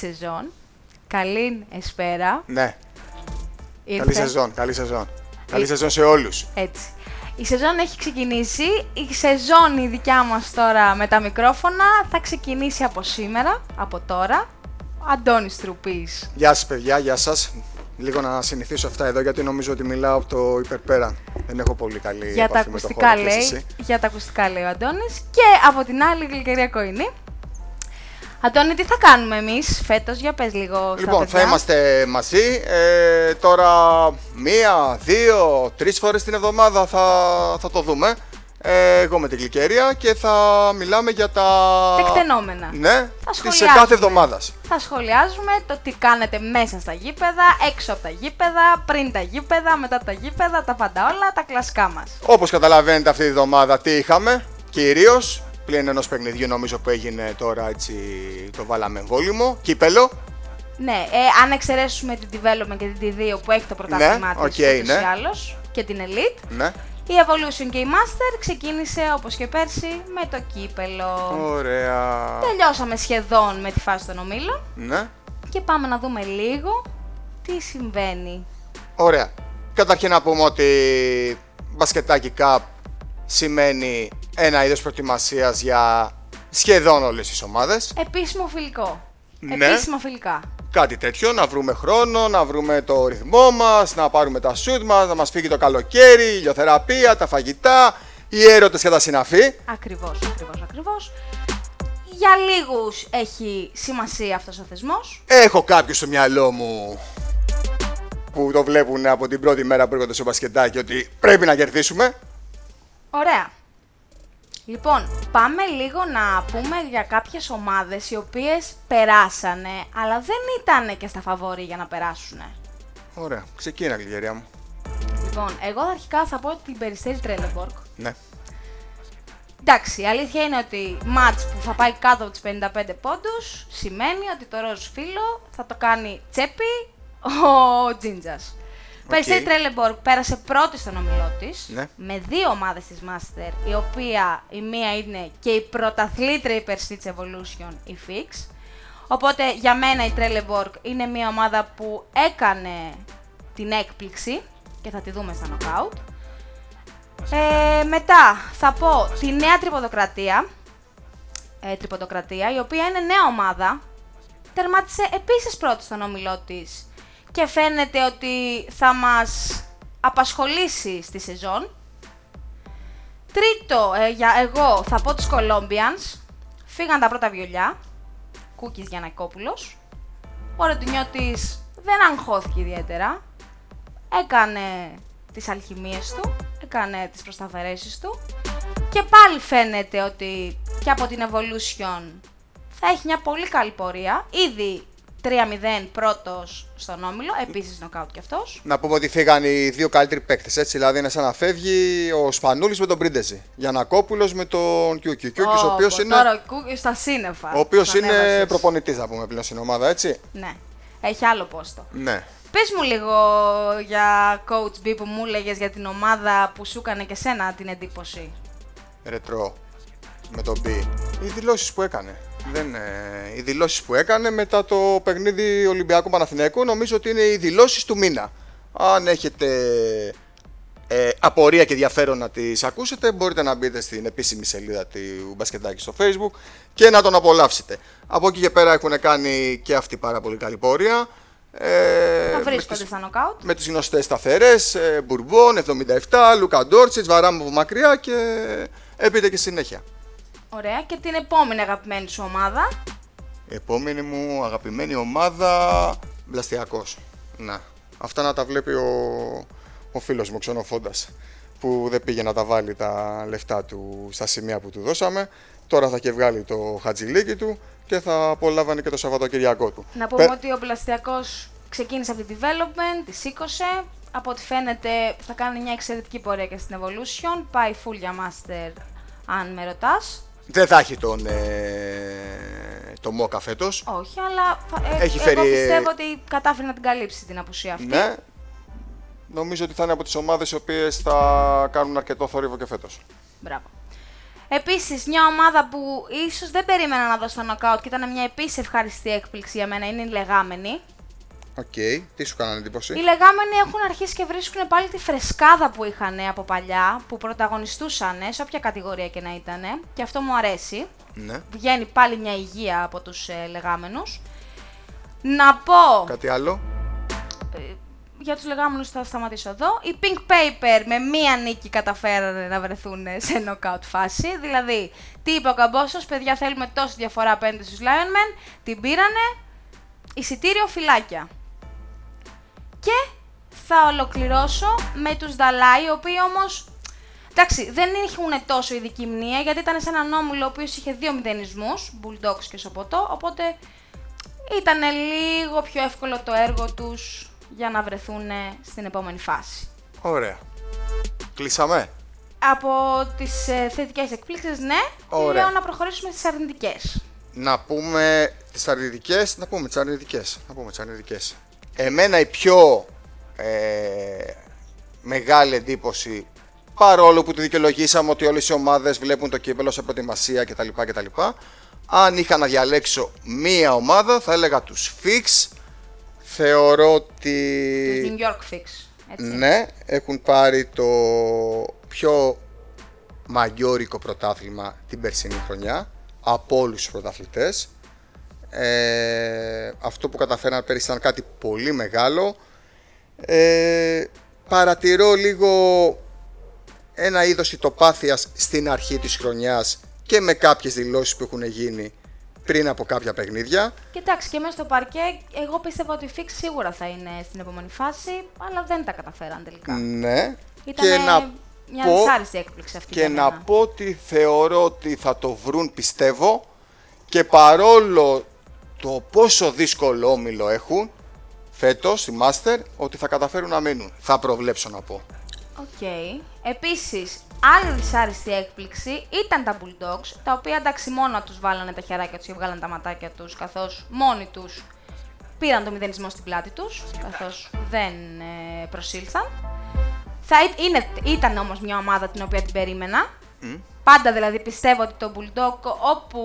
καλή σεζόν. Καλή εσπέρα. Ναι. Ήρθε. Καλή σεζόν, καλή σεζόν. Καλή σεζόν σε όλους. Έτσι. Η σεζόν έχει ξεκινήσει. Η σεζόν η δικιά μας τώρα με τα μικρόφωνα θα ξεκινήσει από σήμερα, από τώρα. Αντώνης Τρουπής. Γεια σας παιδιά, γεια σας. Λίγο να συνηθίσω αυτά εδώ γιατί νομίζω ότι μιλάω από το υπερπέραν. Δεν έχω πολύ καλή Για τα επαφή με το ακουστικά χώρο και λέει. εσύ. Για τα ακουστικά λέει ο Αντώνης. Και από την άλλη η Γλυκερία Κοϊνή. Αντώνη, τι θα κάνουμε εμείς φέτος, για πες λίγο στα Λοιπόν, θα παιδιά. είμαστε μαζί. Ε, τώρα μία, δύο, τρεις φορές την εβδομάδα θα, θα το δούμε. Ε, εγώ με την Γλυκερία και θα μιλάμε για τα... Τεκτενόμενα. Ναι, Θα της σχολιάζουμε. κάθε εβδομάδας. Θα σχολιάζουμε το τι κάνετε μέσα στα γήπεδα, έξω από τα γήπεδα, πριν τα γήπεδα, μετά τα γήπεδα, τα πάντα όλα, τα κλασικά μας. Όπως καταλαβαίνετε αυτή τη εβδομάδα τι είχαμε, κυρίως πλην ενός παιχνιδιού νομίζω που έγινε τώρα έτσι το βάλαμε εμβόλιμο, κύπελλο. Ναι, ε, αν εξαιρέσουμε την Development και την T2 που έχει το πρωτάθλημά Ναι, της οκ, ούτως ναι. ή άλλως, και την Elite, Ναι, η Evolution και η Master ξεκίνησε όπως και πέρσι με το κύπελλο. ωραία. Τελειώσαμε σχεδόν με τη φάση των ομίλων Ναι, και πάμε να δούμε λίγο τι συμβαίνει. ωραία. Καταρχήν να πούμε ότι μπασκετάκι cup σημαίνει ένα είδος προετοιμασίας για σχεδόν όλες τις ομάδες. Επίσημο φιλικό. Ναι. Επίσημα φιλικά. Κάτι τέτοιο, να βρούμε χρόνο, να βρούμε το ρυθμό μας, να πάρουμε τα σουτ μας, να μας φύγει το καλοκαίρι, η ηλιοθεραπεία, τα φαγητά, οι έρωτες και τα συναφή. Ακριβώς, ακριβώς, ακριβώς. Για λίγους έχει σημασία αυτός ο θεσμός. Έχω κάποιο στο μυαλό μου που το βλέπουν από την πρώτη μέρα που έρχονται στο μπασκετάκι ότι πρέπει να κερδίσουμε. Ωραία. Λοιπόν, πάμε λίγο να πούμε για κάποιες ομάδες οι οποίες περάσανε, αλλά δεν ήταν και στα φαβόρη για να περάσουν. Ωραία, ξεκίνα γλυκεριά μου. Λοιπόν, εγώ αρχικά θα πω την Περιστέρη Τρέλεμπορκ. Ναι. Εντάξει, η αλήθεια είναι ότι μάτς που θα πάει κάτω από τις 55 πόντους σημαίνει ότι το ροζ φίλο θα το κάνει τσέπη ο Τζίντζας. OK. Περιστέρι Trelleborg πέρασε πρώτη στον όμιλό της Ναι. με δύο ομάδες της Master, η οποία η μία είναι και η πρωταθλήτρια η περσινή της Evolution, η Fix. Οπότε για μένα η Trelleborg είναι μια ομάδα που έκανε την έκπληξη και θα τη δούμε στα knockout. Ε, μετά θα πω τη νέα τριποντοκρατία, ε, τριποντοκρατία, η οποία είναι νέα ομάδα. Τερμάτισε επίσης πρώτη στον όμιλό της και φαίνεται ότι θα μας απασχολήσει στη σεζόν. Τρίτο, ε, για εγώ θα πω τους Colombians. Φύγαν τα πρώτα βιολιά. Κούκκις Γιανακόπουλος. Ο Ρετουνιώτης δεν αγχώθηκε ιδιαίτερα. Έκανε τις αλχημίες του, έκανε τις προσταφαιρέσεις του. Και πάλι φαίνεται ότι και από την Evolution θα έχει μια πολύ καλή πορεία. Ήδη 3-0 πρώτος στον Όμιλο, επίσης νοκάουτ κι αυτός. Να πούμε ότι φύγαν οι δύο καλύτεροι παίκτες. Έτσι, δηλαδή είναι σαν να φεύγει ο Σπανούλης με τον Πρίντεζη. Γιανακόπουλος με τον Κιούκι. Ο Κιούκι, ο οποίο είναι, Τώρα ο Κούκκις στα σύννεφα. ο οποίος τον είναι έβασες. προπονητής, να πούμε πλέον στην ομάδα, έτσι. Ναι, έχει άλλο πόστο. Ναι. Πες μου λίγο για Coach B που μου έλεγες για την ομάδα που σου έκανε και σένα την εντύπωση. Ρετρό. Με τον B. Οι δηλώσεις που έκανε. Δεν, ε, οι δηλώσεις που έκανε μετά το παιχνίδι Ολυμπιακού Παναθηναϊκού νομίζω ότι είναι οι δηλώσεις του μήνα. Αν έχετε ε, απορία και ενδιαφέρον να τις ακούσετε, μπορείτε να μπείτε στην επίσημη σελίδα του Μπασκετάκη στο Facebook και να τον απολαύσετε. Από εκεί και πέρα έχουν κάνει και αυτή πάρα πολύ καλή πορεία. Ε, Θα με βρίσκονται τις- στα νοκάουτ. με τις γνωστές σταθερές, ε, Μπουρμπόν, 77, Λούκα Ντόρτσιτς, Βαράμου μακριά και έπειτα και συνέχεια. Ωραία. Και την επόμενη αγαπημένη σου ομάδα; Επόμενη μου αγαπημένη ομάδα, Μπλαστιακός. Να, αυτά να τα βλέπει ο, ο φίλος μου, ο Ξενοφόντας, που δεν πήγε να τα βάλει τα λεφτά του στα σημεία που του δώσαμε. Τώρα θα και βγάλει το χατζηλίκι του και θα απολάβανε και το Σαββατοκυριακό του. Να πούμε Πε- ότι ο Πλαστιακός ξεκίνησε από τη development, τη σήκωσε. Από ό,τι φαίνεται θα κάνει μια εξαιρετική πορεία και στην Evolution. Πάει full για Master, αν με ρωτάς. Δεν θα έχει τον, ε, το Μόκα φέτος. Όχι, αλλά θα- ε, Έχει εγώ φέρει, ε, πιστεύω ότι κατάφερε να την καλύψει την απουσία αυτή. Ναι. Νομίζω ότι θα είναι από τις ομάδες οι οποίες θα κάνουν αρκετό θόρυβο και φέτος. Μπράβο. Επίσης, μια ομάδα που ίσως δεν περίμενα να δω στο νοκάουτ και ήταν μια επίσης ευχαριστή έκπληξη για μένα είναι οι λεγάμενοι. Οκ, τι σου κάνανε εντύπωση; Οι λεγάμενοι έχουν αρχίσει και βρίσκουν πάλι τη φρεσκάδα που είχαν από παλιά, που πρωταγωνιστούσαν σε όποια κατηγορία και να ήταν. Και αυτό μου αρέσει. Ναι. Βγαίνει πάλι μια υγεία από τους ε, λεγάμενους. Να πω, Κάτι άλλο; για τους λεγάμενους θα σταματήσω εδώ, οι Pink Paper με μία νίκη καταφέρανε να βρεθούν σε knockout φάση. Δηλαδή, τι είπε ο Καμπόσος, παιδιά θέλουμε τόση διαφορά απέναντι στους Lion Men, την πήρανε, εισιτήριο φυλάκια. Και θα ολοκληρώσω με τους Δαλάι, οι οποίοι όμως, εντάξει, δεν έχουν τόσο ειδική μνήμα, γιατί ήταν σε έναν όμιλο ο οποίος είχε δύο μηδενισμούς, Bulldogs και Σοποτό, οπότε ήταν λίγο πιο εύκολο το έργο τους για να βρεθούν στην επόμενη φάση. Ωραία. Κλείσαμε; Από τις ε, θετικές εκπλήξεις, ναι, και Ωραία. λέω να προχωρήσουμε στις αρνητικές. Να πούμε τις αρνητικές. Να πούμε τις αρνητικές. Να πούμε τις αρνητικές. Εμένα η πιο ε, μεγάλη εντύπωση παρόλο που τη δικαιολογήσαμε ότι όλες οι ομάδες βλέπουν το κύπελο σε προετοιμασία κτλ. κτλ. Αν είχα να διαλέξω μία ομάδα θα έλεγα τους Fix. Θεωρώ ότι... Τους New York Fix, έτσι. Ναι, έχουν πάρει το πιο μαγιόρικο πρωτάθλημα την περσινή χρονιά από όλους τους πρωταθλητές. Ε, αυτό που καταφέραν πέρυσι ήταν κάτι πολύ μεγάλο. Ε, παρατηρώ λίγο ένα είδος ητοπάθειας στην αρχή της χρονιάς και με κάποιες δηλώσεις που έχουν γίνει πριν από κάποια παιχνίδια. Και εντάξει, και μέσα στο παρκέ, εγώ πίστευα ότι η Fix σίγουρα θα είναι στην επόμενη φάση, αλλά δεν τα καταφέραν τελικά. Ναι. Ήταν και να μια πω- δυσάρεστη έκπληξη αυτή και για να μένα. πω ότι θεωρώ ότι θα το βρουν πιστεύω και παρόλο το πόσο δύσκολο όμιλο έχουν φέτος στη Master ότι θα καταφέρουν να μείνουν. Θα προβλέψω να πω. ΟΚ. Επίσης, άλλη δυσάρεστη έκπληξη ήταν τα Bulldogs, τα οποία εντάξει μόνο τους βάλανε τα χεράκια τους και βγάλανε τα ματάκια τους, καθώς μόνοι τους πήραν το μηδενισμό στην πλάτη τους, καθώς δεν ε, προσήλθαν. Θα, εί- είναι, ήταν όμως μια ομάδα την οποία την περίμενα. Πάντα δηλαδή πιστεύω ότι το Bulldog όπου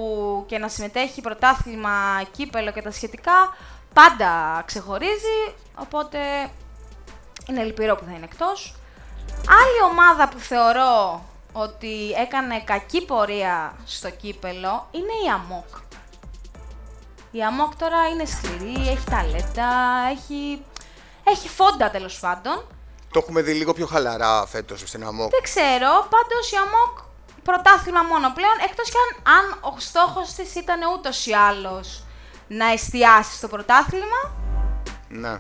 και να συμμετέχει πρωτάθλημα, κύπελο και τα σχετικά, πάντα ξεχωρίζει, οπότε είναι λυπηρό που θα είναι εκτός. Άλλη ομάδα που θεωρώ ότι έκανε κακή πορεία στο κύπελο είναι η Αμόκ. Η Αμόκ τώρα είναι σκληρή, έχει ταλέντα, έχει, έχει φόντα τέλος πάντων. Το έχουμε δει λίγο πιο χαλαρά φέτος στην ΑΜΟΚ. Δεν ξέρω, πάντως η ΑΜΟΚ πρωτάθλημα μόνο πλέον, εκτός κι αν, αν ο στόχος της ήταν ούτως ή άλλως να εστιάσει στο πρωτάθλημα Ναι.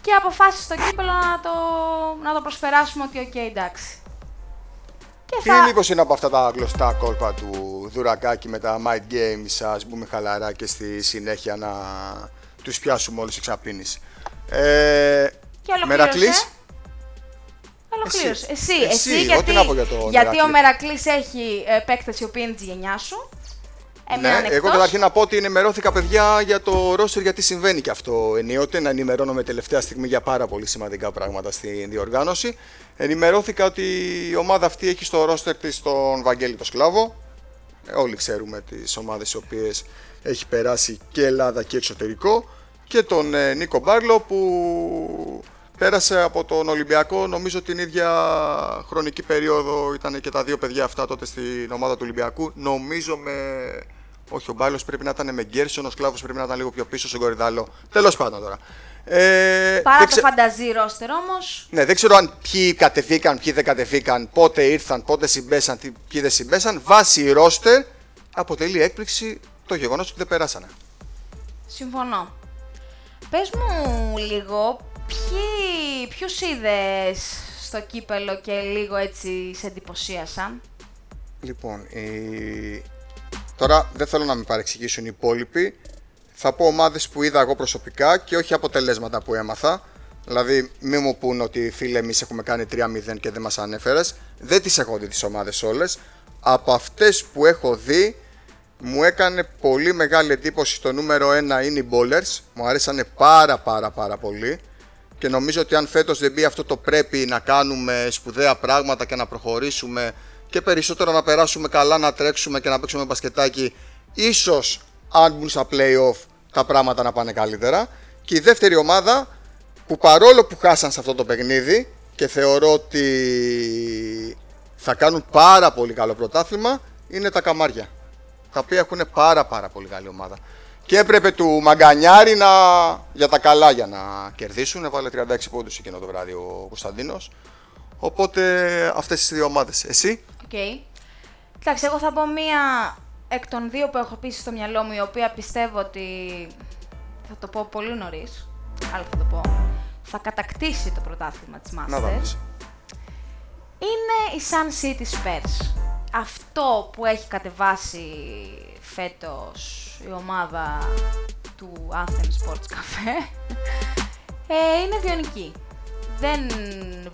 και αποφάσισε στο κύπελο να το, να το προσπεράσουμε ότι ΟΚ, εντάξει. Και Τι θα... μήπως είναι από αυτά τα γνωστά κόλπα του Δουρακάκη με τα Mind Games, ας πούμε χαλαρά και στη συνέχεια να τους πιάσουμε όλους εξαπίνεις. Ε, Και ολοκλήρωσε. Μερακλής. Ολοκλήρωσε. Εσύ, Εσύ. εσύ, Εσύ, γιατί, ό,τι να πω για το γιατί ο Μερακλής. Μερακλής έχει ε, παίκτες οι οποίοι είναι της γενιάς σου. Έμειναν Ναι, εκτός. εγώ καταρχήν να πω ότι ενημερώθηκα παιδιά για το roster γιατί συμβαίνει και αυτό ενίοτε. Να ενημερώνομαι τελευταία στιγμή για πάρα πολύ σημαντικά πράγματα στην διοργάνωση. Ενημερώθηκα ότι η ομάδα αυτή έχει στο roster της τον Βαγγέλη το Σκλάβο. Ε, Όλοι ξέρουμε τις ομάδες οι οποίες έχει περάσει και Ελλάδα και εξωτερικό. Και τον ε, Νίκο Μπάρλο που πέρασε από τον Ολυμπιακό νομίζω την ίδια χρονική περίοδο ήταν και τα δύο παιδιά αυτά τότε στην ομάδα του Ολυμπιακού. Νομίζω με... Όχι, ο Μπάρλος πρέπει να ήταν με Γκέρσον, ο Σκλάβος πρέπει να ήταν λίγο πιο πίσω στον Κορυδάλο. Τέλος πάντων τώρα. Ε, Παρά δεν το ξε- φανταζή ρόστερ όμως, ναι, δεν ξέρω αν ποιοι κατεβήκαν, ποιοι δεν κατεβήκαν, πότε ήρθαν, πότε συμπέσαν, τι- ποιοι δεν συμπέσαν. Βάσει ρόστερ αποτελεί έκπληξη το γεγονός ότι δεν περάσανε. συμφωνώ. Πες μου λίγο, ποιοι, ποιους είδες στο κύπελο και λίγο έτσι σε εντυπωσίασαν; Λοιπόν, η... τώρα δεν θέλω να με παρεξηγήσουν οι υπόλοιποι. Θα πω ομάδες που είδα εγώ προσωπικά και όχι αποτελέσματα που έμαθα. Δηλαδή, μην μου πούν ότι φίλε, εμείς έχουμε κάνει 3-0 και δεν μας ανέφερες. Δεν τις έχω δει τις ομάδες όλες. Από αυτές που έχω δει, μου έκανε πολύ μεγάλη εντύπωση το νούμερο 1 είναι οι Bowlers. Μου άρεσανε πάρα πάρα πάρα πολύ. Και νομίζω ότι αν φέτος δεν μπει αυτό το πρέπει να κάνουμε σπουδαία πράγματα και να προχωρήσουμε και περισσότερο να περάσουμε καλά, να τρέξουμε και να παίξουμε μπασκετάκι. Ίσως αν μπουν στα play-off τα πράγματα να πάνε καλύτερα. Και η δεύτερη ομάδα που παρόλο που χάσαν σε αυτό το παιχνίδι και θεωρώ ότι θα κάνουν πάρα πολύ καλό πρωτάθλημα είναι τα Καμάρια. Τα οποία έχουν πάρα πάρα πολύ καλή ομάδα. Και έπρεπε του Μαγκανιάρη να, για τα καλά για να κερδίσουν. Έβαλε 36 πόντους εκείνο το βράδυ ο Κωνσταντίνος. Οπότε αυτές τις δύο ομάδες. Εσύ; ΟΚ. Okay. Εντάξει, εγώ θα πω μία εκ των δύο που έχω πει στο μυαλό μου, η οποία πιστεύω ότι θα το πω πολύ νωρίς, αλλά θα το πω, θα κατακτήσει το πρωτάθλημα της Masters. Είναι η Sun City Spurs. Αυτό που έχει κατεβάσει φέτος η ομάδα του Anthem Sports Cafe ε, είναι βιονική. Δεν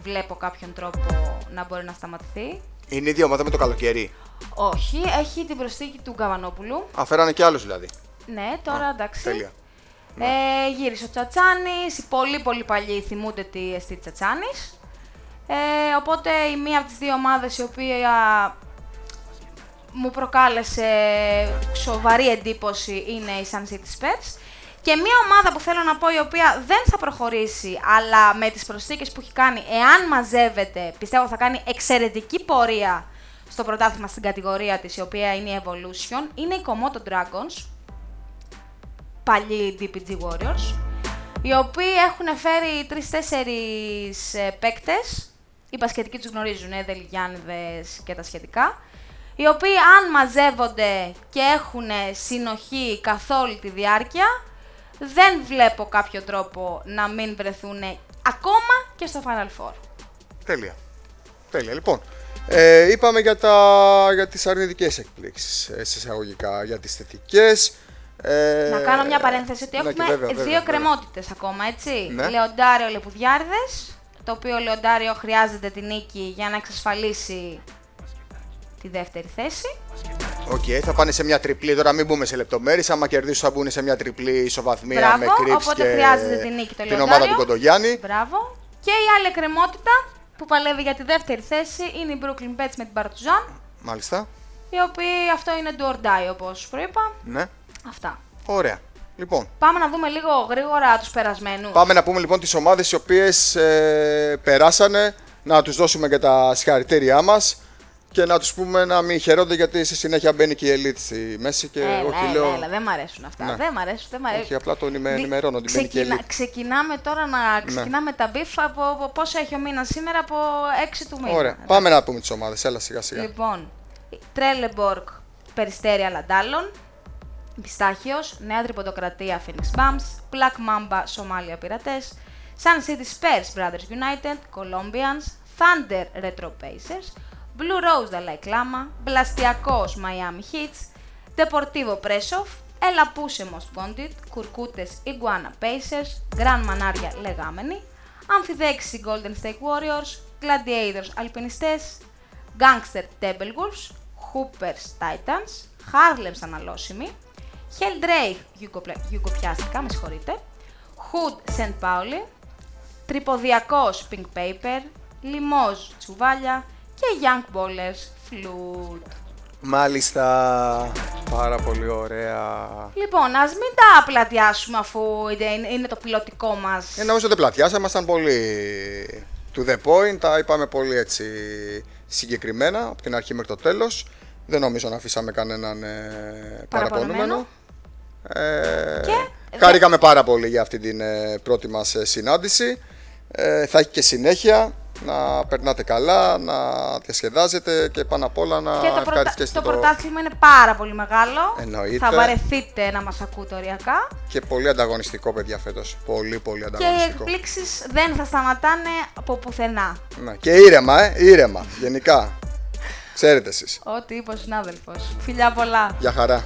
βλέπω κάποιον τρόπο να μπορεί να σταματηθεί. Είναι η ίδια ομάδα με το καλοκαίρι. Όχι, έχει την προσθήκη του Γκαβανόπουλου. Αφέρανε και άλλους δηλαδή. Ναι, τώρα εντάξει. Τέλεια. Ε, γύρισε ο Τσατσάνης, οι πολύ πολύ παλιοί θυμούνται τι εστί Τσατσάνης. Ε, οπότε η μία από τις δύο ομάδες η οποία μου προκάλεσε σοβαρή εντύπωση είναι η Sun City Spurs. Και μία ομάδα που θέλω να πω η οποία δεν θα προχωρήσει, αλλά με τις προσθήκες που έχει κάνει, εάν μαζεύεται, πιστεύω θα κάνει εξαιρετική πορεία στο πρωτάθλημα στην κατηγορία της, η οποία είναι η Evolution, είναι η Komodo Dragons, παλιοί DPG Warriors, οι οποίοι έχουν φέρει τρεις-τέσσερις ε, παίκτες, οι πασχετικοί τους γνωρίζουν, ε, Δελγιάννηδες και τα σχετικά, οι οποίοι αν μαζεύονται και έχουν συνοχή καθ' όλη τη διάρκεια, δεν βλέπω κάποιο τρόπο να μην βρεθούν ακόμα και στο Final Four. Τέλεια. Τέλεια. Λοιπόν, ε, είπαμε για, τα, για τις αρνητικές εκπλήξεις, ε, εισαγωγικά, για τις θετικές. Ε, να κάνω μια παρένθεση ότι έχουμε βέβαια, δύο βέβαια, κρεμότητες ακόμα, έτσι. Ναι. Λεοντάριο Λεπουδιάρδες, το οποίο ο Λεοντάριο χρειάζεται την νίκη για να εξασφαλίσει τη δεύτερη θέση. ΟΚ, okay, θα πάνε σε μια τριπλή. Τώρα μην μπούμε σε λεπτομέρειες. Άμα κερδίσουν, θα μπουν σε μια τριπλή ισοβαθμία Μπράβο, με κρύψη οπότε και χρειάζεται την νίκη το την ομάδα του Κοντογιάννη. Μπράβο. Και η άλλη εκκρεμότητα που παλεύει για τη δεύτερη θέση είναι η Brooklyn Bets με την Partizan. Μάλιστα. Η οποία αυτό είναι do or die, όπως προείπα. Ναι. Αυτά. Ωραία. Λοιπόν. Πάμε να δούμε λίγο γρήγορα τους περασμένους. Πάμε να πούμε λοιπόν τις ομάδες οι οποίες ε, περάσανε. Να τους δώσουμε και τα συγχαρητήριά μας και να τους πούμε να μην χαιρόνται γιατί στη συνέχεια μπαίνει και η Elite στη μέση. Και έλα, όχι, έλα, λέω... έλα, δεν μ' αρέσουν αυτά. Ναι. Δεν μ' αρέσουν. Δεν μ αρέσουν. Όχι, απλά το ενημερώνω ότι μπαίνει και η Elite. Ξεκινάμε τώρα να ναι. ξεκινάμε τα μπιφ από, από πόσο έχει ο μήνας σήμερα από 6 του μήνα. Ωραία. Πάμε να πούμε τις ομάδες. Έλα σιγά σιγά. Λοιπόν, Τρέλεμπορκ Περιστέρη Αλαντάλλων. Πιστάχιο, Νέα Τριποντοκρατία Phoenix Bums, Black Mamba Σομάλια Πειρατές, Sun City Spurs Brothers United, Colombians, Thunder Retro Pacers, Blue Rose Dalai Lama, Μπλαστιακός Miami Hits, Deportivo Presov, Ελαπούσε Most Wanted, Κουρκούτες Iguana Pacers, Grand Manaria Λεγάμενη, Αμφιδέξη Golden State Warriors, Gladiators Αλπινιστές, Gangster Wolves, Hoopers Titans, Harlems Αναλώσιμοι, Helldrake Γιουγκοπιάστηκα, με συγχωρείτε, Hood St. Pauli, Τρυποδιακός Pink Paper, Λιμόζ Τσουβάλια, και Young Ballers Flute. Μάλιστα, πάρα πολύ ωραία. Λοιπόν, ας μην τα πλατιάσουμε αφού είναι το πιλωτικό μας. Ε, νομίζω δεν πλατιάσαμε, ήμασταν πολύ to the point, τα είπαμε πολύ έτσι συγκεκριμένα, από την αρχή μέχρι το τέλος. Δεν νομίζω να αφήσαμε κανέναν ε, παραπονούμενο. Ε, και... Χάρηκαμε πάρα πολύ για αυτή την ε, πρώτη μας ε, συνάντηση. Ε, θα έχει και συνέχεια να περνάτε καλά, να διασκεδάζετε και πάνω απ' όλα να και το, προτα... το, το πρωτάθλημα είναι πάρα πολύ μεγάλο. Εννοείται. Θα βαρεθείτε να μας ακούτε οριακά. Και πολύ ανταγωνιστικό, παιδιά, φέτος. Πολύ, πολύ ανταγωνιστικό. Και οι εκπλήξεις δεν θα σταματάνε από πουθενά. Ναι. Και ήρεμα, ε, ήρεμα, γενικά. Ξέρετε εσείς. Ό,τι είπε ο συνάδελφος. Φιλιά πολλά. Γεια χαρά.